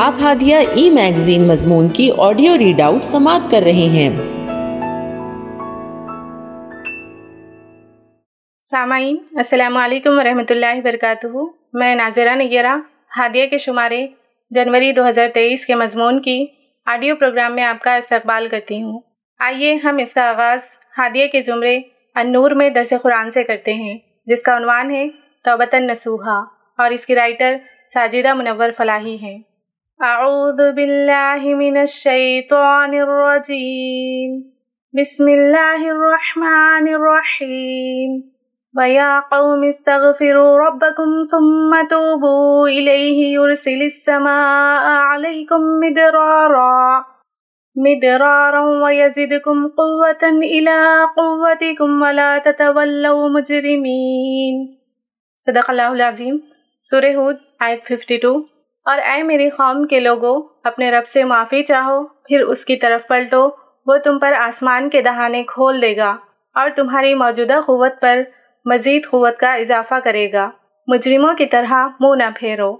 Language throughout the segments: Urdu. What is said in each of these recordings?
آپ ہادیہ ای میگزین مضمون کی آڈیو ریڈ آؤٹ سماعت کر رہے ہیں۔ سامعین، السلام علیکم ورحمۃ اللہ وبرکاتہ۔ میں ناظرہ نیرہ ہادیہ کے شمارے جنوری دو ہزار تیئیس کے مضمون کی آڈیو پروگرام میں آپ کا استقبال کرتی ہوں۔ آئیے ہم اس کا آغاز ہادیہ کے زمرے النور میں درس قرآن سے کرتے ہیں، جس کا عنوان ہے توبت النسوحہ اور اس کی رائٹر ساجدہ منور فلاحی ہیں۔ اعوذ باللہ من الشیطان الرجیم بسم اللہ الرحمن الرحیم وَيَا قَوْمِ اسْتَغْفِرُوا رَبَّكُمْ ثُمَّ تُوبُوا إِلَيْهِ يُرْسِلِ السَّمَاءَ عَلَيْكُمْ مِدْرَارًا. مِدْرَارًا وَيَزِدْكُمْ قُوَّةً إِلَىٰ قُوَّتِكُمْ وَلَا تَتَوَلَّوْا مُجْرِمِينَ. صدق اللہ العظیم سورہ ہود، آیت 52 اور اے میری قوم کے لوگوں اپنے رب سے معافی چاہو، پھر اس کی طرف پلٹو، وہ تم پر آسمان کے دہانے کھول دے گا، اور تمہاری موجودہ قوت پر مزید قوت کا اضافہ کرے گا۔ مجرموں کی طرح منہ نہ پھیرو۔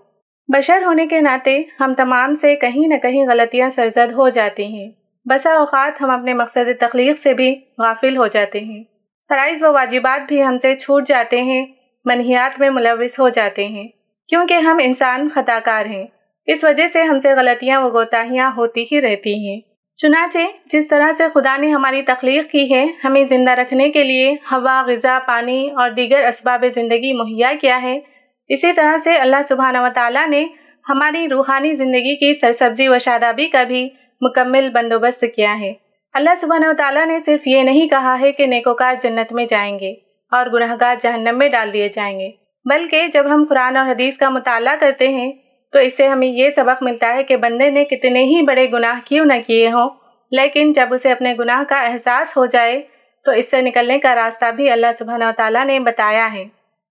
بشر ہونے کے ناطے ہم تمام سے کہیں نہ کہیں غلطیاں سرزد ہو جاتی ہیں۔ بسا اوقات ہم اپنے مقصد تخلیق سے بھی غافل ہو جاتے ہیں۔ فرائض و واجبات بھی ہم سے چھوٹ جاتے ہیں، منحیات میں ملوث ہو جاتے ہیں۔ کیونکہ ہم انسان خطا کار ہیں۔ اس وجہ سے ہم سے غلطیاں و گوتاہیاں ہوتی ہی رہتی ہیں۔ چنانچہ جس طرح سے خدا نے ہماری تخلیق کی ہے، ہمیں زندہ رکھنے کے لیے ہوا، غذا، پانی اور دیگر اسباب زندگی مہیا کیا ہے۔ اسی طرح سے اللہ سبحانہ و تعالیٰ نے ہماری روحانی زندگی کی سرسبزی و شادابی کا بھی مکمل بندوبست کیا ہے۔ اللہ سبحانہ و تعالیٰ نے صرف یہ نہیں کہا ہے کہ نیکوکار جنت میں جائیں گے اور گناہ گار جہنم میں ڈال دیے جائیں گے۔ بلکہ جب ہم قرآن اور حدیث کا مطالعہ کرتے ہیں، تو اس سے ہمیں یہ سبق ملتا ہے کہ بندے نے کتنے ہی بڑے گناہ کیوں نہ کیے ہوں۔ لیکن جب اسے اپنے گناہ کا احساس ہو جائے، تو اس سے نکلنے کا راستہ بھی اللہ سبحانہ و تعالیٰ نے بتایا ہے۔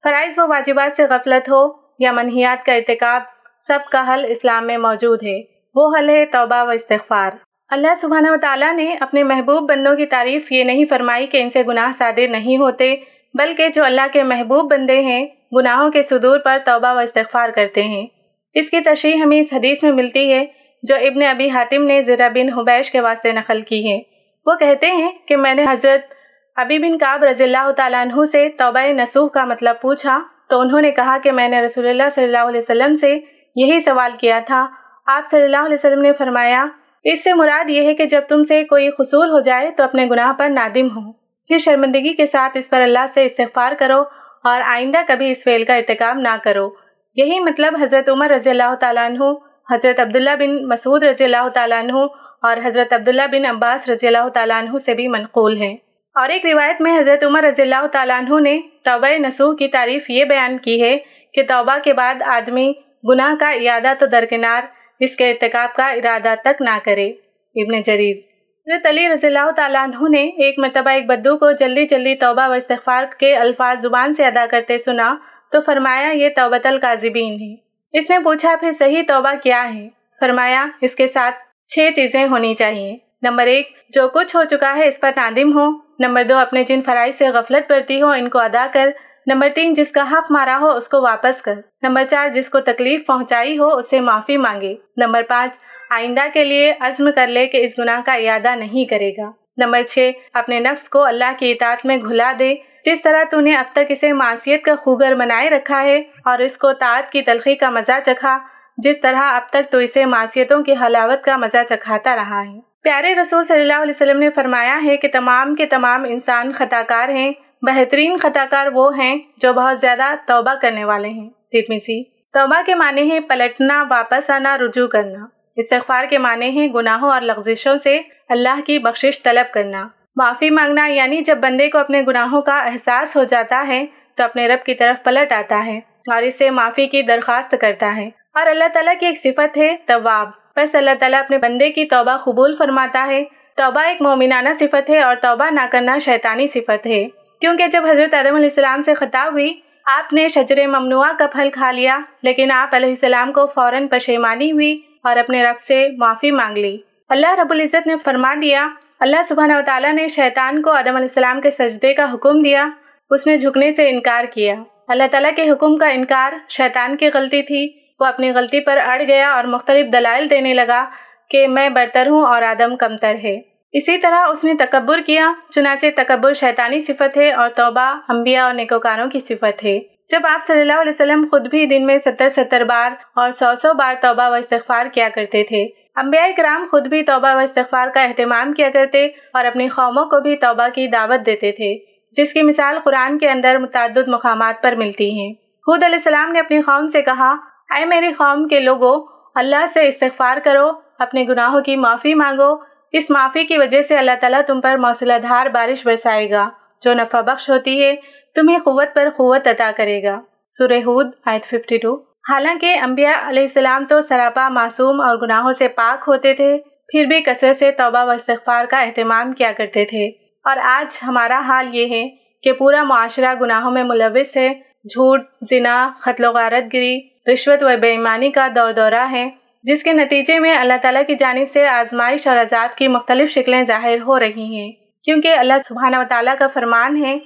فرائض و واجبات سے غفلت ہو یا منحیات کا ارتکاب، سب کا حل اسلام میں موجود ہے۔ وہ حل ہے توبہ و استغفار۔ اللہ سبحانہ و تعالیٰ نے اپنے محبوب بندوں کی تعریف یہ نہیں فرمائی کہ ان سے گناہ صادر نہیں ہوتے، بلکہ جو اللہ کے محبوب بندے ہیں گناہوں کے صدور پر توبہ و استغفار کرتے ہیں۔ اس کی تشریح ہمیں اس حدیث میں ملتی ہے جو ابن ابی حاتم نے ذرا بن حبیش کے واسطے نقل کی ہے۔ وہ کہتے ہیں کہ میں نے حضرت ابی بن کعب رضی اللہ تعالیٰ عنہ سے توبہ نسوح کا مطلب پوچھا تو انہوں نے کہا کہ میں نے رسول اللہ صلی اللہ علیہ وسلم سے یہی سوال کیا تھا۔ آپ صلی اللہ علیہ وسلم نے فرمایا، اس سے مراد یہ ہے کہ جب تم سے کوئی قصور ہو جائے تو اپنے گناہ پر نادم ہو۔ پھر شرمندگی کے ساتھ اس پر اللہ سے استغفار کرو اور آئندہ کبھی اس فعل کا ارتکاب نہ کرو۔ یہی مطلب حضرت عمر رضی اللہ تعالیٰ عنہ، حضرت عبداللہ بن مسعود رضی اللہ تعالیٰ عنہ اور حضرت عبداللہ بن عباس رضی اللہ تعالیٰ عنہ سے بھی منقول ہیں۔ اور ایک روایت میں حضرت عمر رضی اللہ تعالیٰ عنہ نے توبہ نسوح کی تعریف یہ بیان کی ہے کہ توبہ کے بعد آدمی گناہ کا ارادہ تو درکنار، اس کے ارتکاب کا ارادہ تک نہ کرے۔ ابن جرید حضرت علی رضی اللہ تعالیٰ عنہ نے ایک مرتبہ ایک بدو کو جلدی جلدی توبہ و استغفار کے الفاظ زبان سے ادا کرتے سنا تو فرمایا، یہ توبت القاذبین ہے اس نے پوچھا، پھر صحیح توبہ کیا ہے؟ فرمایا، اس کے ساتھ چھ چیزیں ہونی چاہیے۔ نمبر ایک، جو کچھ ہو چکا ہے اس پر نادم ہو۔ نمبر دو، اپنے جن فرائض سے غفلت برتی ہو، ان کو ادا کر۔ نمبر تین، جس کا حق مارا ہو، اس کو واپس کر۔ نمبر چار، جس کو تکلیف پہنچائی ہو، اسے معافی مانگے۔ نمبر پانچ آئندہ کے لیے عزم کر لے کہ اس گناہ کا ارادہ نہیں کرے گا۔ نمبر چھ، اپنے نفس کو اللہ کی اطاعت میں گھلا دے۔ جس طرح تو نے اب تک اسے معاشیت کا خوگر بنائے رکھا ہے اور اس کو تعت کی تلخی کا مزہ چکھا، جس طرح اب تک تو اسے معاشیتوں کی حلاوت کا مزہ چکھاتا رہا ہے۔ پیارے رسول صلی اللہ علیہ وسلم نے فرمایا ہے کہ تمام کے تمام انسان خطا کار ہیں۔ بہترین خطا کار وہ ہیں جو بہت زیادہ توبہ کرنے والے ہیں۔ ترمیسی توبہ کے معنی ہیں پلٹنا، واپس آنا، رجوع کرنا۔ استغفار کے معنی ہیں گناہوں اور لغزشوں سے اللہ کی بخشش طلب کرنا۔ معافی مانگنا یعنی جب بندے کو اپنے گناہوں کا احساس ہو جاتا ہے تو اپنے رب کی طرف پلٹ آتا ہے اور اس سے معافی کی درخواست کرتا ہے۔ اور اللہ تعالیٰ کی ایک صفت ہے طواب بس اللہ تعالیٰ اپنے بندے کی توبہ قبول فرماتا ہے۔ توبہ ایک مومنانہ صفت ہے اور توبہ نہ کرنا شیطانی صفت ہے۔ کیونکہ جب حضرت عدم علیہ السلام سے خطاب ہوئی، آپ نے شجر ممنوع کا پھل کھا لیا، لیکن آپ علیہ السلام کو فوراً پشیمانی ہوئی۔ اور اپنے رب سے معافی مانگ لی۔ اللہ رب العزت نے فرما دیا، اللہ سبحانہ و تعالیٰ نے شیطان کو آدم علیہ السلام کے سجدے کا حکم دیا، اس نے جھکنے سے انکار کیا۔ اللہ تعالیٰ کے حکم کا انکار شیطان کی غلطی تھی۔ وہ اپنی غلطی پر اڑ گیا اور مختلف دلائل دینے لگا کہ میں برتر ہوں اور آدم کمتر ہے۔ اسی طرح اس نے تکبر کیا، چنانچہ تکبر شیطانی صفت ہے اور توبہ انبیاء اور نیکوکاروں کی صفت ہے۔ جب آپ صلی اللہ علیہ وسلم خود بھی دن میں ستر ستر بار اور سو سو بار توبہ و استغفار کیا کرتے تھے۔ انبیاء کرام خود بھی توبہ و استغفار کا اہتمام کیا کرتے اور اپنی قوموں کو بھی توبہ کی دعوت دیتے تھے، جس کی مثال قرآن کے اندر متعدد مقامات پر ملتی ہیں۔ خود علیہ السلام نے اپنی قوم سے کہا، اے میری قوم کے لوگوں اللہ سے استغفار کرو، اپنے گناہوں کی معافی مانگو۔ اس معافی کی وجہ سے اللہ تعالیٰ تم پر موصلہ دھار بارش برسائے گا، جو نفع بخش ہوتی ہے۔ تمہیں قوت پر قوت عطا کرے گا۔ سورہ ہود، آیت 52 حالانکہ انبیاء علیہ السلام تو سراپا معصوم اور گناہوں سے پاک ہوتے تھے، پھر بھی کثرت سے توبہ و استغفار کا اہتمام کیا کرتے تھے۔ اور آج ہمارا حال یہ ہے کہ پورا معاشرہ گناہوں میں ملوث ہے، جھوٹ، زنا، قتل و غارت گری رشوت و بے ایمانی کا دور دورہ ہے، جس کے نتیجے میں اللہ تعالیٰ کی جانب سے آزمائش اور عذاب کی مختلف شکلیں ظاہر ہو رہی ہیں۔ کیونکہ اللہ سبحانہ و تعالیٰ کا فرمان ہے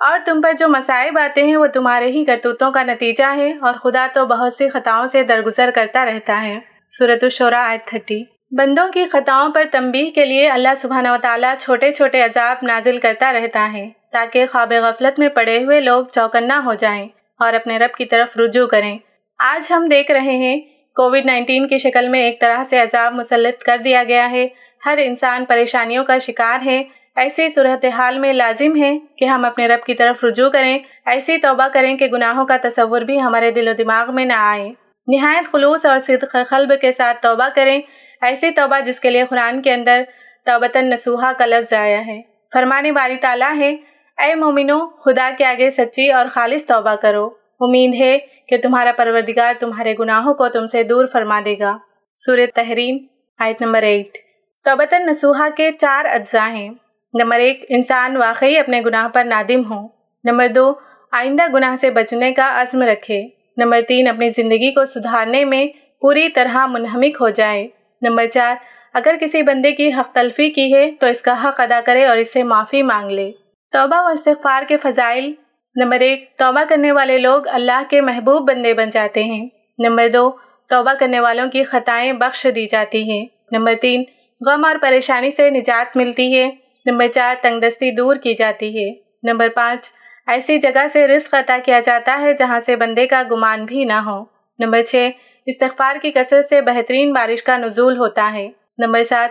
اور تم پر جو مسائب آتے ہیں وہ تمہارے ہی کرتوتوں کا نتیجہ ہے اور خدا تو بہت سی خطاؤں سے درگزر کرتا رہتا ہے۔ صورت الشورہ آیت تھرٹی۔ بندوں کی خطاؤں پر تنبیہ کے لیے اللہ سبحانہ و تعالیٰ چھوٹے چھوٹے عذاب نازل کرتا رہتا ہے تاکہ خواب غفلت میں پڑے ہوئے لوگ چوکنا ہو جائیں اور اپنے رب کی طرف رجوع کریں۔ آج ہم دیکھ رہے ہیں کووڈ نائنٹین کی شکل میں ایک طرح سے عذاب مسلط کر دیا گیا ہے۔ ہر انسان پریشانیوں کا شکار ہے۔ ایسی صورتحال میں لازم ہے کہ ہم اپنے رب کی طرف رجوع کریں، ایسی توبہ کریں کہ گناہوں کا تصور بھی ہمارے دل و دماغ میں نہ آئے۔ نہایت خلوص اور صدق قلب کے ساتھ توبہ کریں۔ ایسی توبہ جس کے لیے قرآن کے اندر توبتاً نسوحا کا لفظ آیا ہے۔ فرمانے باری تعالیٰ ہے، اے مومنو، خدا کے آگے سچی اور خالص توبہ کرو۔ امید ہے کہ تمہارا پروردگار تمہارے گناہوں کو تم سے دور فرما دے گا۔ سورہ تحریم، آیت نمبر ایٹ۔ توبتاً نسوحا کے چار اجزاء ہیں۔ نمبر ایک، انسان واقعی اپنے گناہ پر نادم ہو۔ نمبر دو، آئندہ گناہ سے بچنے کا عزم رکھے۔ نمبر تین، اپنی زندگی کو سدھارنے میں پوری طرح منہمک ہو جائے۔ نمبر چار، اگر کسی بندے کی حق تلفی کی ہے تو اس کا حق ادا کرے اور اس سے معافی مانگ لے۔ توبہ و استغفار کے فضائل۔ نمبر ایک، توبہ کرنے والے لوگ اللہ کے محبوب بندے بن جاتے ہیں۔ نمبر دو، توبہ کرنے والوں کی خطائیں بخش دی جاتی ہیں۔ نمبر تین، غم اور پریشانی سے نجات ملتی ہے۔ نمبر چار تنگ دستی دور کی جاتی ہے۔ نمبر پانچ، ایسی جگہ سے رزق عطا کیا جاتا ہے جہاں سے بندے کا گمان بھی نہ ہو۔ نمبر چھ، استغفار کی کثرت سے بہترین بارش کا نزول ہوتا ہے۔ نمبر سات،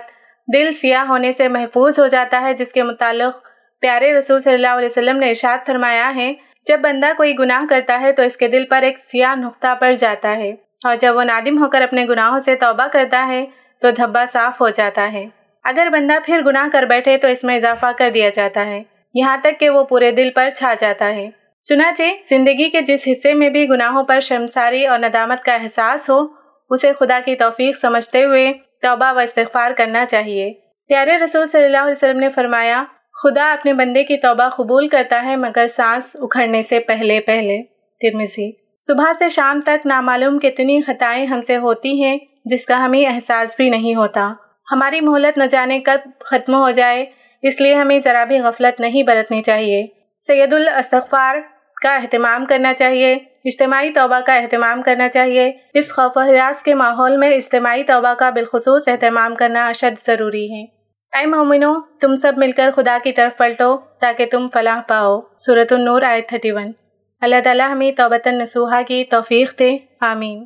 دل سیاہ ہونے سے محفوظ ہو جاتا ہے، جس کے متعلق پیارے رسول صلی اللہ علیہ وسلم نے ارشاد فرمایا ہے، جب بندہ کوئی گناہ کرتا ہے تو اس کے دل پر ایک سیاہ نقطہ پڑ جاتا ہے۔ اور جب وہ نادم ہو کر اپنے گناہوں سے توبہ کرتا ہے تو دھبا صاف ہو جاتا ہے۔ اگر بندہ پھر گناہ کر بیٹھے تو اس میں اضافہ کر دیا جاتا ہے۔ یہاں تک کہ وہ پورے دل پر چھا جاتا ہے۔ چنانچہ، زندگی کے جس حصے میں بھی گناہوں پر شرمساری اور ندامت کا احساس ہو، اسے خدا کی توفیق سمجھتے ہوئے توبہ و استغفار کرنا چاہیے۔ پیارے رسول صلی اللہ علیہ وسلم نے فرمایا، خدا اپنے بندے کی توبہ قبول کرتا ہے مگر سانس اکھڑنے سے پہلے پہلے۔ ترمزی صبح سے شام تک نامعلوم کتنی خطائیں ہم سے ہوتی ہیں جس کا ہمیں احساس بھی نہیں ہوتا۔ ہماری مہلت نہ جانے کب ختم ہو جائے، اس لیے ہمیں ذرا بھی غفلت نہیں برتنی چاہیے۔ سید الاستغفار کا اہتمام کرنا چاہیے، اجتماعی توبہ کا اہتمام کرنا چاہیے۔ اس خوف و حراس کے ماحول میں اجتماعی توبہ کا بالخصوص اہتمام کرنا اشد ضروری ہے۔ اے مومنو، تم سب مل کر خدا کی طرف پلٹو تاکہ تم فلاح پاؤ۔ صورت النور آئے تھرٹی ون اللہ تعالیٰ ہمیں توبۃ نسوحا کی توفیق دے۔ آمین۔